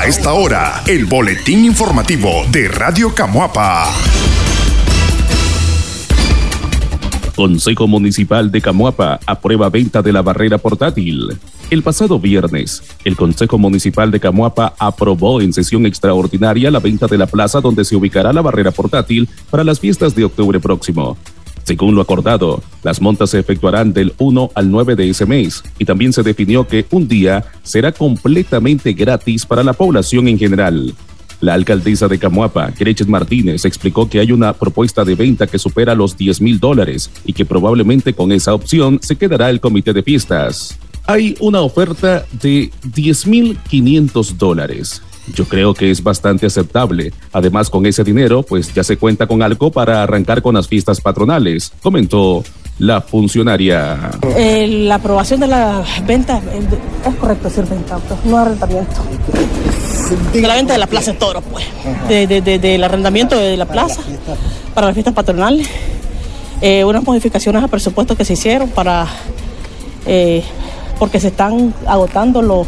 A esta hora, el boletín informativo de Radio Camuapa. Consejo Municipal de Camuapa aprueba venta de la barrera portátil. El pasado viernes, el Consejo Municipal de Camuapa aprobó en sesión extraordinaria la venta de la plaza donde se ubicará la barrera portátil para las fiestas de octubre próximo. Según lo acordado, las montas se efectuarán del 1 al 9 de ese mes y también se definió que un día será completamente gratis para la población en general. La alcaldesa de Camuapa, Gretchen Martínez, explicó que hay una propuesta de venta que supera los 10 mil dólares y que probablemente con esa opción se quedará el comité de fiestas. Hay una oferta de 10 mil 500 dólares. Yo creo que es bastante aceptable. Además, con ese dinero, pues ya se cuenta con algo para arrancar con las fiestas patronales, comentó la funcionaria. Eh, la aprobación de la venta, eh, es correcto decir venta, no arrendamiento. De la venta de la Plaza de Toro, pues. del arrendamiento de la plaza para las fiestas patronales. Eh, unas modificaciones a presupuesto que se hicieron para. porque se están agotando los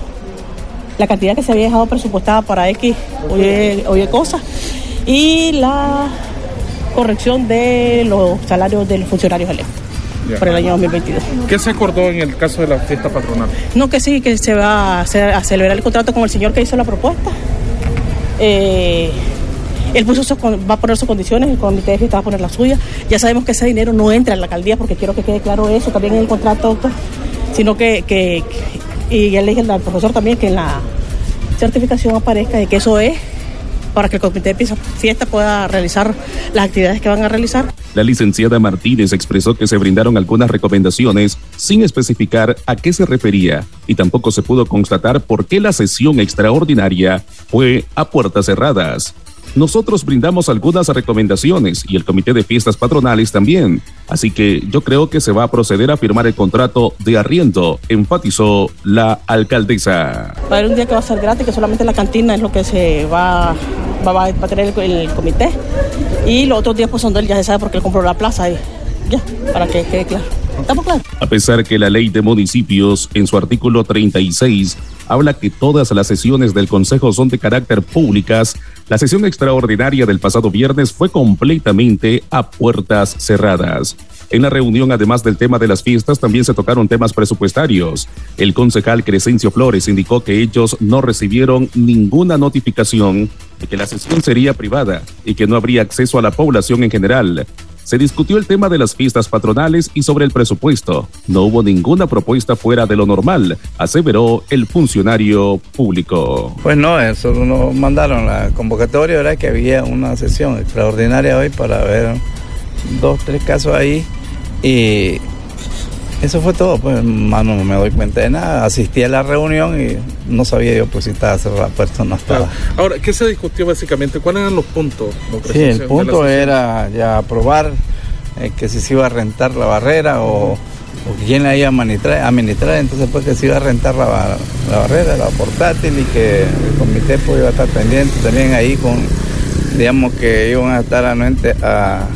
la cantidad que se había dejado presupuestada para X oye, cosas y la corrección de los salarios de los funcionarios electos. para el año 2022. ¿Qué se acordó en el caso de la fiesta patronal? No, que sí, que se va a, hacer, a celebrar el contrato con el señor que hizo la propuesta. Eh, él puso va a poner sus condiciones, el comité de fiesta va a poner la suya. Ya sabemos que ese dinero no entra en la alcaldía porque quiero que quede claro eso también en el contrato, sino que, que, y ya le dije al profesor también que la certificación aparezca de que eso es para que el comité de fiesta pueda realizar las actividades que van a realizar. La licenciada Martínez expresó que se brindaron algunas recomendaciones sin especificar a qué se refería y tampoco se pudo constatar por qué la sesión extraordinaria fue a puertas cerradas. Nosotros brindamos algunas recomendaciones y el comité de fiestas patronales también, así que yo creo que se va a proceder a firmar el contrato de arriendo, enfatizó la alcaldesa. Va a haber un día que va a ser gratis, que solamente la cantina es lo que se va, va, a tener el, comité. Y los otros días pues son de él, ya se sabe porque él compró la plaza y para que quede claro. A pesar que la ley de municipios en su artículo 36 habla que todas las sesiones del Consejo son de carácter públicas, la sesión extraordinaria del pasado viernes fue completamente a puertas cerradas. En la reunión, además del tema de las fiestas, también se tocaron temas presupuestarios. El concejal Crescencio Flores indicó que ellos no recibieron ninguna notificación de que la sesión sería privada y que no habría acceso a la población en general se discutió el tema de las fiestas patronales y sobre el presupuesto. No hubo ninguna propuesta fuera de lo normal, aseveró el funcionario público. Pues no, eso nos mandaron la convocatoria, era que había una sesión extraordinaria hoy para ver dos, tres casos ahí y eso fue todo, pues mano, no me doy cuenta de nada. Asistí a la reunión y no sabía yo pues si estaba cerrada la puerta o no estaba. Ahora, ¿qué se discutió básicamente? ¿Cuáles eran los puntos? Sí, el punto era ya aprobar eh, que si se iba a rentar la barrera o, quién la iba a administrar, entonces pues que se iba a rentar la, barrera, la portátil y que el comité pues iba a estar pendiente también ahí con, digamos que iban a estar anuente a,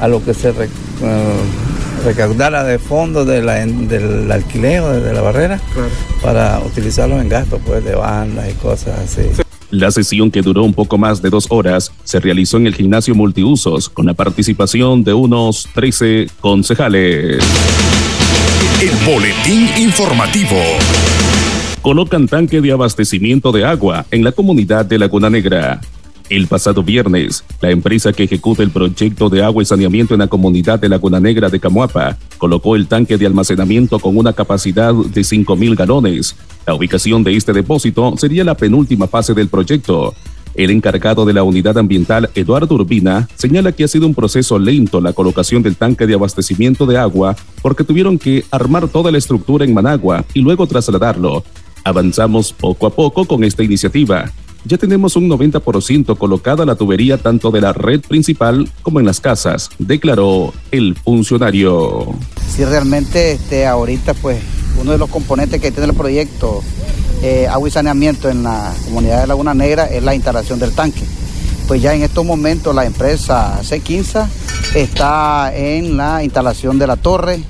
a lo que se recaudara de fondos del alquiler de la barrera para utilizarlos en gastos pues, de bandas y cosas así. La sesión que duró un poco más de dos horas se realizó en el gimnasio multiusos con la participación de unos 13 concejales. El boletín informativo. Colocan tanque de abastecimiento de agua en la comunidad de Laguna Negra. El pasado viernes, la empresa que ejecuta el proyecto de agua y saneamiento en la comunidad de Laguna Negra de Camuapa colocó el tanque de almacenamiento con una capacidad de 5.000 galones. La ubicación de este depósito sería la penúltima fase del proyecto. El encargado de la unidad ambiental, Eduardo Urbina, señala que ha sido un proceso lento la colocación del tanque de abastecimiento de agua porque tuvieron que armar toda la estructura en Managua y luego trasladarlo. Avanzamos poco a poco con esta iniciativa ya tenemos un 90% colocada la tubería tanto de la red principal como en las casas, declaró el funcionario. Si realmente este, ahorita pues uno de los componentes que tiene el proyecto eh, agua y saneamiento en la comunidad de Laguna Negra es la instalación del tanque. Pues ya en estos momentos la empresa C15 está en la instalación de la torre.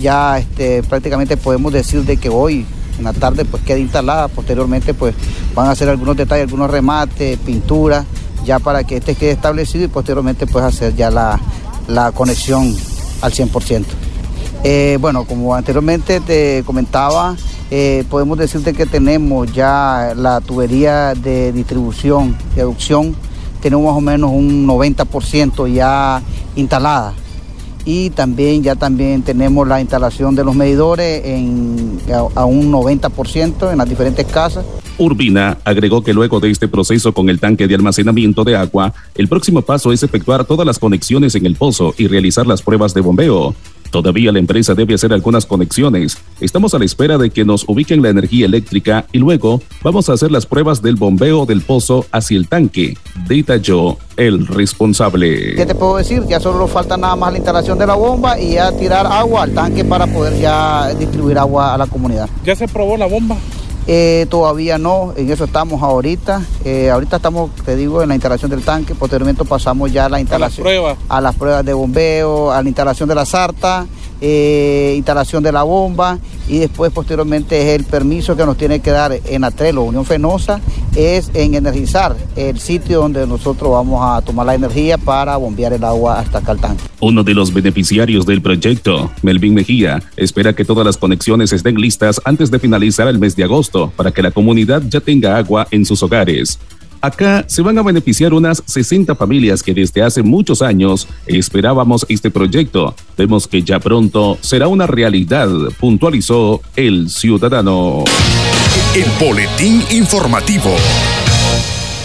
Ya este, prácticamente podemos decir de que hoy en la tarde pues queda instalada, posteriormente pues van a hacer algunos detalles, algunos remates, pintura, ya para que este quede establecido y posteriormente pues hacer ya la, la conexión al 100%. Eh, bueno, como anteriormente te comentaba, eh, podemos decirte que tenemos ya la tubería de distribución, de adducción, tenemos más o menos un 90% ya instalada. Y también ya también tenemos la instalación de los medidores en, a, a un 90% en las diferentes casas. Urbina agregó que luego de este proceso con el tanque de almacenamiento de agua, el próximo paso es efectuar todas las conexiones en el pozo y realizar las pruebas de bombeo. Todavía la empresa debe hacer algunas conexiones. Estamos a la espera de que nos ubiquen la energía eléctrica y luego vamos a hacer las pruebas del bombeo del pozo hacia el tanque, detalló el responsable. ¿Qué te puedo decir? Ya solo falta nada más la instalación de la bomba y ya tirar agua al tanque para poder ya distribuir agua a la comunidad. ¿Ya se probó la bomba? Eh, todavía no, en eso estamos ahorita. Eh, ahorita estamos, te digo, en la instalación del tanque. Posteriormente pasamos ya a la instalación. A las pruebas. A las pruebas de bombeo, a la instalación de la sarta, eh, instalación de la bomba y después posteriormente es el permiso que nos tiene que dar en Atrelo, Unión Fenosa, es en energizar el sitio donde nosotros vamos a tomar la energía para bombear el agua hasta acá al tanque. Uno de los beneficiarios del proyecto, Melvin Mejía, espera que todas las conexiones estén listas antes de finalizar el mes de agosto para que la comunidad ya tenga agua en sus hogares. Acá se van a beneficiar unas 60 familias que desde hace muchos años esperábamos este proyecto. Vemos que ya pronto será una realidad, puntualizó el ciudadano. El boletín informativo.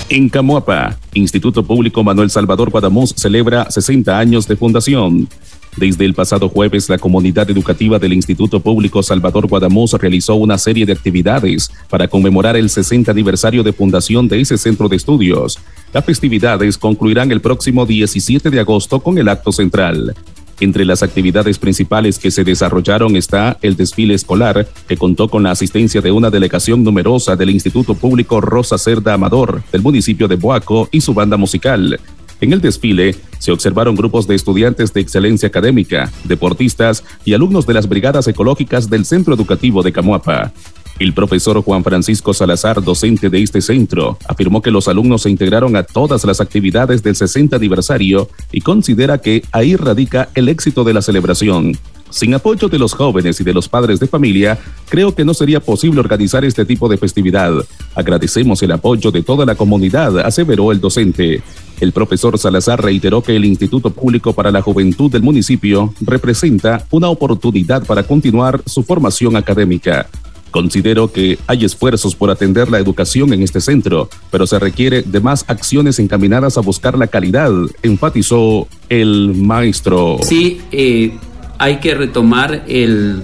En Camuapa, Instituto Público Manuel Salvador Guadamuz celebra 60 años de fundación. Desde el pasado jueves, la comunidad educativa del Instituto Público Salvador Guadamuz realizó una serie de actividades para conmemorar el 60 aniversario de fundación de ese centro de estudios. Las festividades concluirán el próximo 17 de agosto con el acto central. Entre las actividades principales que se desarrollaron está el desfile escolar, que contó con la asistencia de una delegación numerosa del Instituto Público Rosa Cerda Amador del municipio de Boaco y su banda musical. En el desfile se observaron grupos de estudiantes de excelencia académica, deportistas y alumnos de las brigadas ecológicas del Centro Educativo de Camuapa. El profesor Juan Francisco Salazar, docente de este centro, afirmó que los alumnos se integraron a todas las actividades del 60 aniversario y considera que ahí radica el éxito de la celebración. Sin apoyo de los jóvenes y de los padres de familia, creo que no sería posible organizar este tipo de festividad. Agradecemos el apoyo de toda la comunidad, aseveró el docente. El profesor Salazar reiteró que el Instituto Público para la Juventud del municipio representa una oportunidad para continuar su formación académica. Considero que hay esfuerzos por atender la educación en este centro, pero se requiere de más acciones encaminadas a buscar la calidad, enfatizó el maestro. Sí, eh, hay que retomar el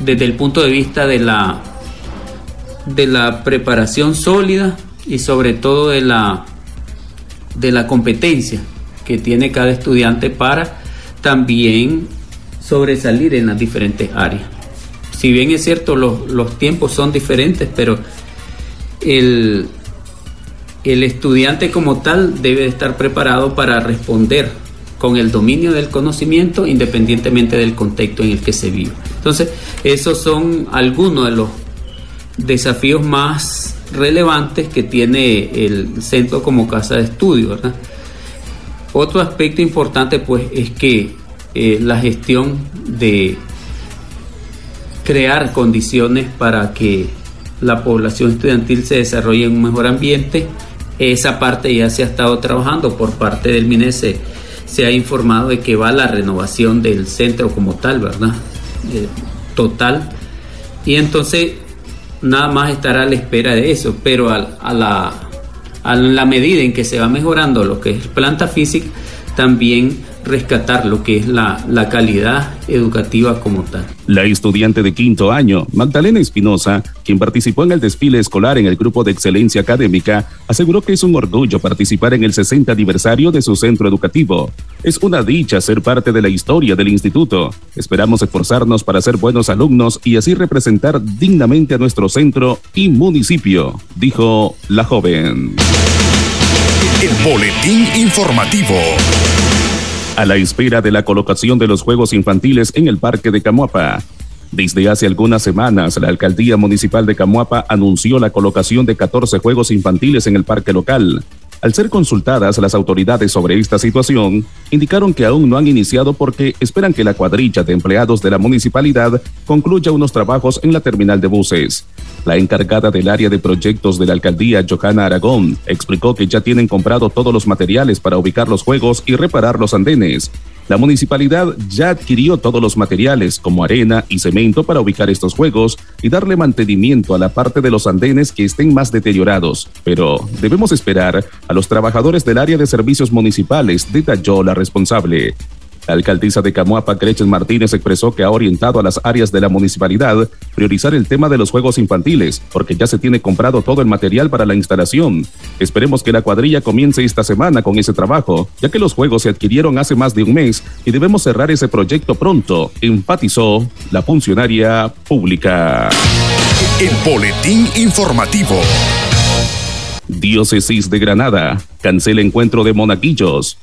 desde el punto de vista de la de la preparación sólida y sobre todo de la de la competencia que tiene cada estudiante para también sobresalir en las diferentes áreas. Si bien es cierto, los, los tiempos son diferentes, pero el, el estudiante como tal debe estar preparado para responder con el dominio del conocimiento independientemente del contexto en el que se vive. Entonces, esos son algunos de los desafíos más relevantes que tiene el centro como casa de estudio. ¿verdad? Otro aspecto importante pues es que eh, la gestión de crear condiciones para que la población estudiantil se desarrolle en un mejor ambiente, esa parte ya se ha estado trabajando por parte del MINESE se ha informado de que va la renovación del centro como tal, ¿verdad? Eh, total. Y entonces nada más estará a la espera de eso, pero a, a, la, a la medida en que se va mejorando lo que es planta física, también rescatar lo que es la, la, calidad educativa como tal. La estudiante de quinto año, Magdalena Espinosa, quien participó en el desfile escolar en el grupo de excelencia académica, aseguró que es un orgullo participar en el 60 aniversario de su centro educativo. Es una dicha ser parte de la historia del instituto. Esperamos esforzarnos para ser buenos alumnos y así representar dignamente a nuestro centro y municipio, dijo la joven. El boletín informativo. A la espera de la colocación de los juegos infantiles en el Parque de Camuapa, Desde hace algunas semanas, la alcaldía municipal de Camuapa anunció la colocación de 14 juegos infantiles en el parque local. Al ser consultadas las autoridades sobre esta situación, indicaron que aún no han iniciado porque esperan que la cuadrilla de empleados de la municipalidad concluya unos trabajos en la terminal de buses. La encargada del área de proyectos de la alcaldía, Johanna Aragón, explicó que ya tienen comprado todos los materiales para ubicar los juegos y reparar los andenes. La municipalidad ya adquirió todos los materiales como arena y cemento para ubicar estos juegos y darle mantenimiento a la parte de los andenes que estén más deteriorados. Pero debemos esperar a los trabajadores del área de servicios municipales, detalló la responsable. La alcaldesa de Camoapa, Gretchen Martínez, expresó que ha orientado a las áreas de la municipalidad priorizar el tema de los juegos infantiles, porque ya se tiene comprado todo el material para la instalación. Esperemos que la cuadrilla comience esta semana con ese trabajo, ya que los juegos se adquirieron hace más de un mes y debemos cerrar ese proyecto pronto, enfatizó la funcionaria pública. El boletín informativo. Diócesis de Granada cancela encuentro de monaguillos.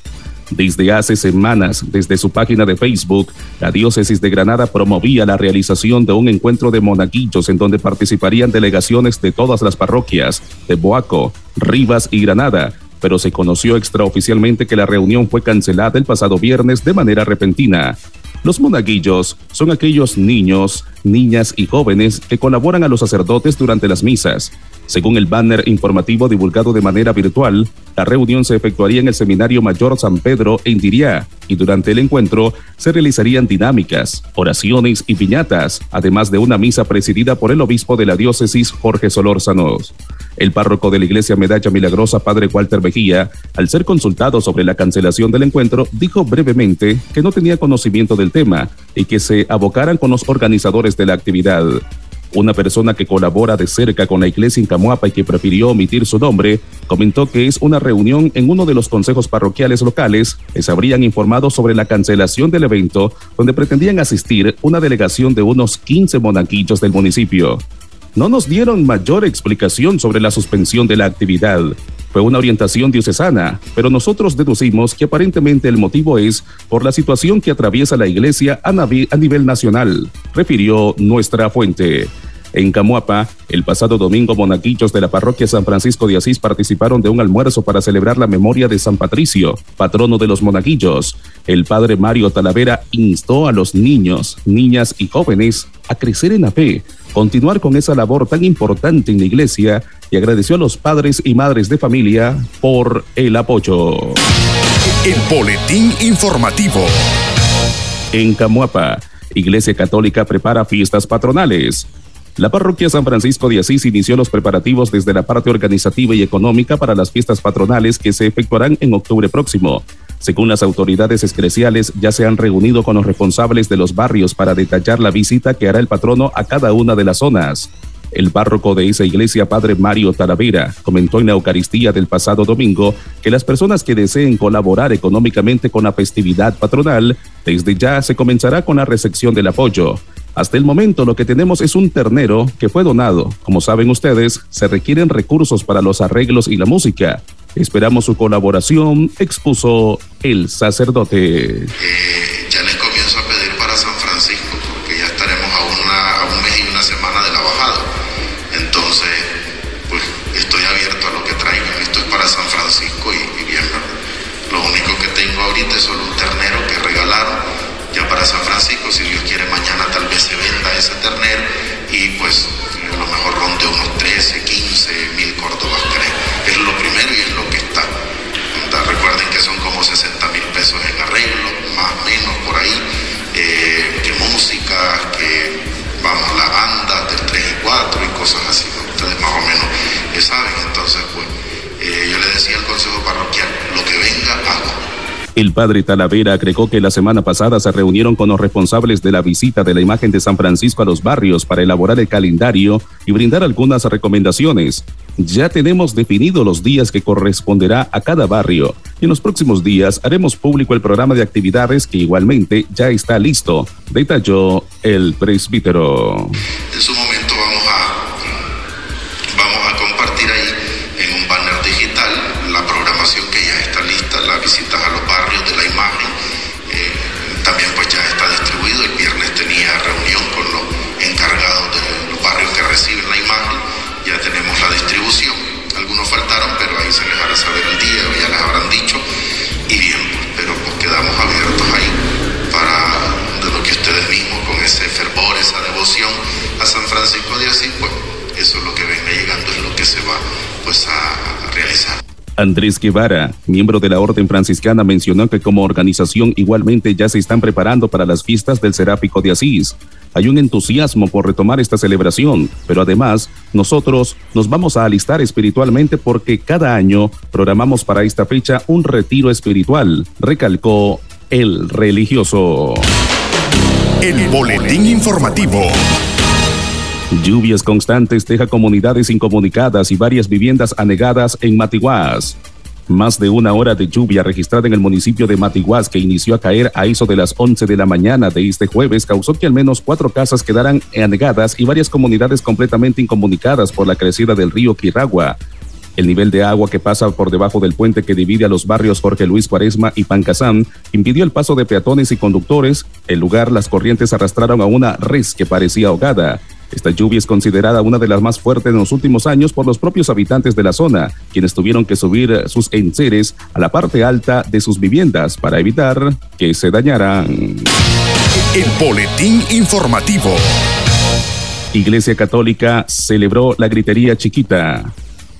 Desde hace semanas, desde su página de Facebook, la Diócesis de Granada promovía la realización de un encuentro de monaguillos en donde participarían delegaciones de todas las parroquias de Boaco, Rivas y Granada, pero se conoció extraoficialmente que la reunión fue cancelada el pasado viernes de manera repentina. Los monaguillos son aquellos niños, niñas y jóvenes que colaboran a los sacerdotes durante las misas. Según el banner informativo divulgado de manera virtual, la reunión se efectuaría en el Seminario Mayor San Pedro en Diría y durante el encuentro se realizarían dinámicas, oraciones y piñatas, además de una misa presidida por el obispo de la diócesis Jorge Solórzanos. El párroco de la iglesia Medalla Milagrosa, padre Walter Mejía, al ser consultado sobre la cancelación del encuentro, dijo brevemente que no tenía conocimiento del tema y que se abocaran con los organizadores de la actividad. Una persona que colabora de cerca con la iglesia en Camuapa y que prefirió omitir su nombre, comentó que es una reunión en uno de los consejos parroquiales locales. Les habrían informado sobre la cancelación del evento, donde pretendían asistir una delegación de unos 15 monaguillos del municipio. No nos dieron mayor explicación sobre la suspensión de la actividad. Fue una orientación diocesana, pero nosotros deducimos que aparentemente el motivo es por la situación que atraviesa la iglesia a, nivel nacional, refirió nuestra fuente. En Camuapa, el pasado domingo, monaguillos de la parroquia San Francisco de Asís participaron de un almuerzo para celebrar la memoria de San Patricio, patrono de los monaguillos. El padre Mario Talavera instó a los niños, niñas y jóvenes a crecer en la fe, continuar con esa labor tan importante en la iglesia y agradeció a los padres y madres de familia por el apoyo. El boletín informativo. En Camuapa, Iglesia Católica prepara fiestas patronales. La parroquia San Francisco de Asís inició los preparativos desde la parte organizativa y económica para las fiestas patronales que se efectuarán en octubre próximo. Según las autoridades escreciales, ya se han reunido con los responsables de los barrios para detallar la visita que hará el patrono a cada una de las zonas. El párroco de esa iglesia, Padre Mario Talavera, comentó en la Eucaristía del pasado domingo que las personas que deseen colaborar económicamente con la festividad patronal, desde ya se comenzará con la recepción del apoyo. Hasta el momento lo que tenemos es un ternero que fue donado. Como saben ustedes, se requieren recursos para los arreglos y la música. Esperamos su colaboración, expuso el sacerdote. Eh, ya les comienzo a pedir para San Francisco, porque ya estaremos a, un mes y una semana de la bajada. Entonces, pues estoy abierto a lo que traigan. Esto es para San Francisco y, y bien, lo único que tengo ahorita es solo para San Francisco, si Dios quiere mañana tal vez se venda ese ternero y pues a lo mejor ronde unos 13, 15 mil córdobas, Es lo primero y es lo que está. Recuerden que son como 60 mil pesos en arreglo, más o menos por ahí, eh, que música, que el padre Talavera agregó que la semana pasada se reunieron con los responsables de la visita de la imagen de San Francisco a los barrios para elaborar el calendario y brindar algunas recomendaciones. Ya tenemos definido los días que corresponderá a cada barrio y en los próximos días haremos público el programa de actividades que igualmente ya está listo, detalló el presbítero. En su momento vamos a, Andrés Guevara, miembro de la Orden Franciscana, mencionó que como organización igualmente ya se están preparando para las fiestas del Seráfico de Asís. Hay un entusiasmo por retomar esta celebración, pero además nosotros nos vamos a alistar espiritualmente porque cada año programamos para esta fecha un retiro espiritual, recalcó el religioso. El boletín informativo. Lluvias constantes deja comunidades incomunicadas y varias viviendas anegadas en Matiguás. Más de una hora de lluvia registrada en el municipio de Matiguás que inició a caer a eso de las 11 de la mañana de este jueves causó que al menos cuatro casas quedaran anegadas y varias comunidades completamente incomunicadas por la crecida del río Quiragua. El nivel de agua que pasa por debajo del puente que divide a los barrios Jorge Luis Cuaresma y Pancasán impidió el paso de peatones y conductores. El lugar, las corrientes arrastraron a una res que parecía ahogada. Esta lluvia es considerada una de las más fuertes en los últimos años por los propios habitantes de la zona, quienes tuvieron que subir sus enseres a la parte alta de sus viviendas para evitar que se dañaran. El boletín informativo. Iglesia Católica celebró la gritería chiquita.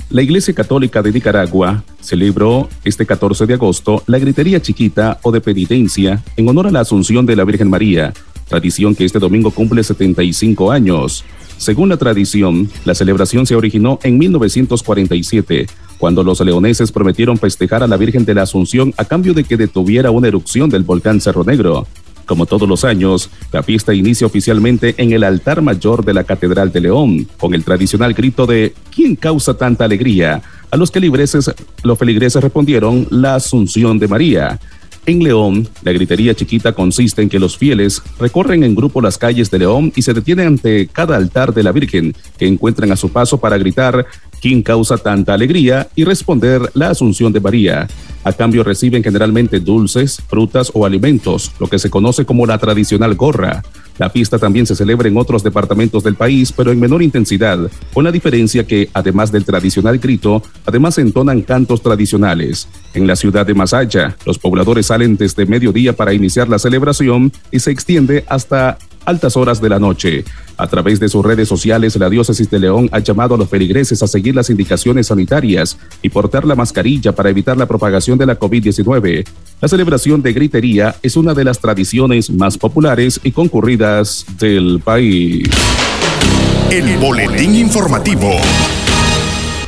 La Iglesia Católica de Nicaragua celebró este 14 de agosto la gritería chiquita o de penitencia en honor a la Asunción de la Virgen María, tradición que este domingo cumple 75 años. Según la tradición, la celebración se originó en 1947, cuando los leoneses prometieron festejar a la Virgen de la Asunción a cambio de que detuviera una erupción del volcán Cerro Negro. Como todos los años, la fiesta inicia oficialmente en el altar mayor de la Catedral de León, con el tradicional grito de ¿Quién causa tanta alegría? A los que los feligreses respondieron la Asunción de María. En León, la gritería chiquita consiste en que los fieles recorren en grupo las calles de León y se detienen ante cada altar de la Virgen que encuentran a su paso para gritar ¿Quién causa tanta alegría? y responder la Asunción de María. A cambio reciben generalmente dulces, frutas o alimentos, lo que se conoce como la tradicional gorra. La fiesta también se celebra en otros departamentos del país, pero en menor intensidad, con la diferencia que, además del tradicional grito, además entonan cantos tradicionales. En la ciudad de Masaya, los pobladores salen desde mediodía para iniciar la celebración y se extiende hasta altas horas de la noche. A través de sus redes sociales, la diócesis de León ha llamado a los feligreses a seguir las indicaciones sanitarias y portar la mascarilla para evitar la propagación de la COVID-19. La celebración de gritería es una de las tradiciones más populares y concurridas del país. El boletín informativo.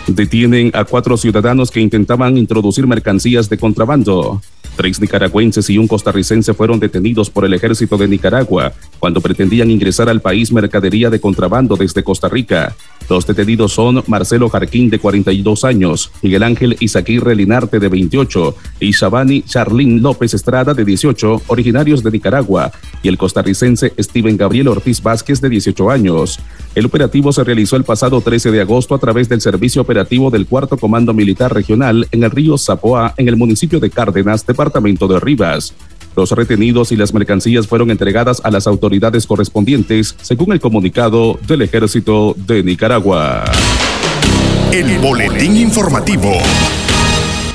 Detienen a cuatro ciudadanos que intentaban introducir mercancías de contrabando. Tres nicaragüenses y un costarricense fueron detenidos por el ejército de Nicaragua cuando pretendían ingresar al país mercadería de contrabando desde Costa Rica. Los detenidos son Marcelo Jarquín, de 42 años, Miguel Ángel Isaquirre Linarte, de 28, y Shabani Charlín López Estrada, de 18, originarios de Nicaragua, y el costarricense Steven Gabriel Ortiz Vázquez, de 18 años. El operativo se realizó el pasado 13 de agosto a través del Servicio Operativo del Cuarto Comando Militar Regional en el río Zapoa, en el municipio de Cárdenas, departamento de Rivas. Los retenidos y las mercancías fueron entregadas a las autoridades correspondientes, según el comunicado del Ejército de Nicaragua. El boletín informativo.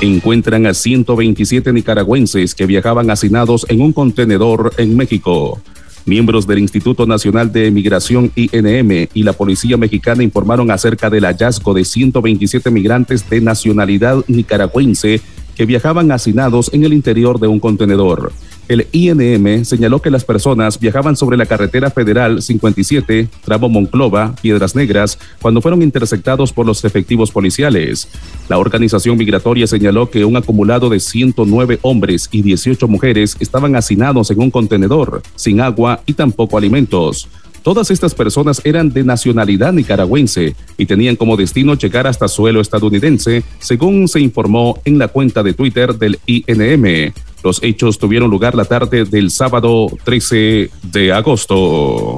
Encuentran a 127 nicaragüenses que viajaban hacinados en un contenedor en México. Miembros del Instituto Nacional de Migración INM y la Policía Mexicana informaron acerca del hallazgo de 127 migrantes de nacionalidad nicaragüense que viajaban hacinados en el interior de un contenedor. El INM señaló que las personas viajaban sobre la carretera federal 57, tramo Monclova, Piedras Negras, cuando fueron interceptados por los efectivos policiales. La organización migratoria señaló que un acumulado de 109 hombres y 18 mujeres estaban hacinados en un contenedor, sin agua y tampoco alimentos. Todas estas personas eran de nacionalidad nicaragüense y tenían como destino llegar hasta suelo estadounidense, según se informó en la cuenta de Twitter del INM. Los hechos tuvieron lugar la tarde del sábado 13 de agosto.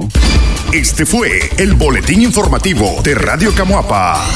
Este fue el boletín informativo de Radio Camuapa.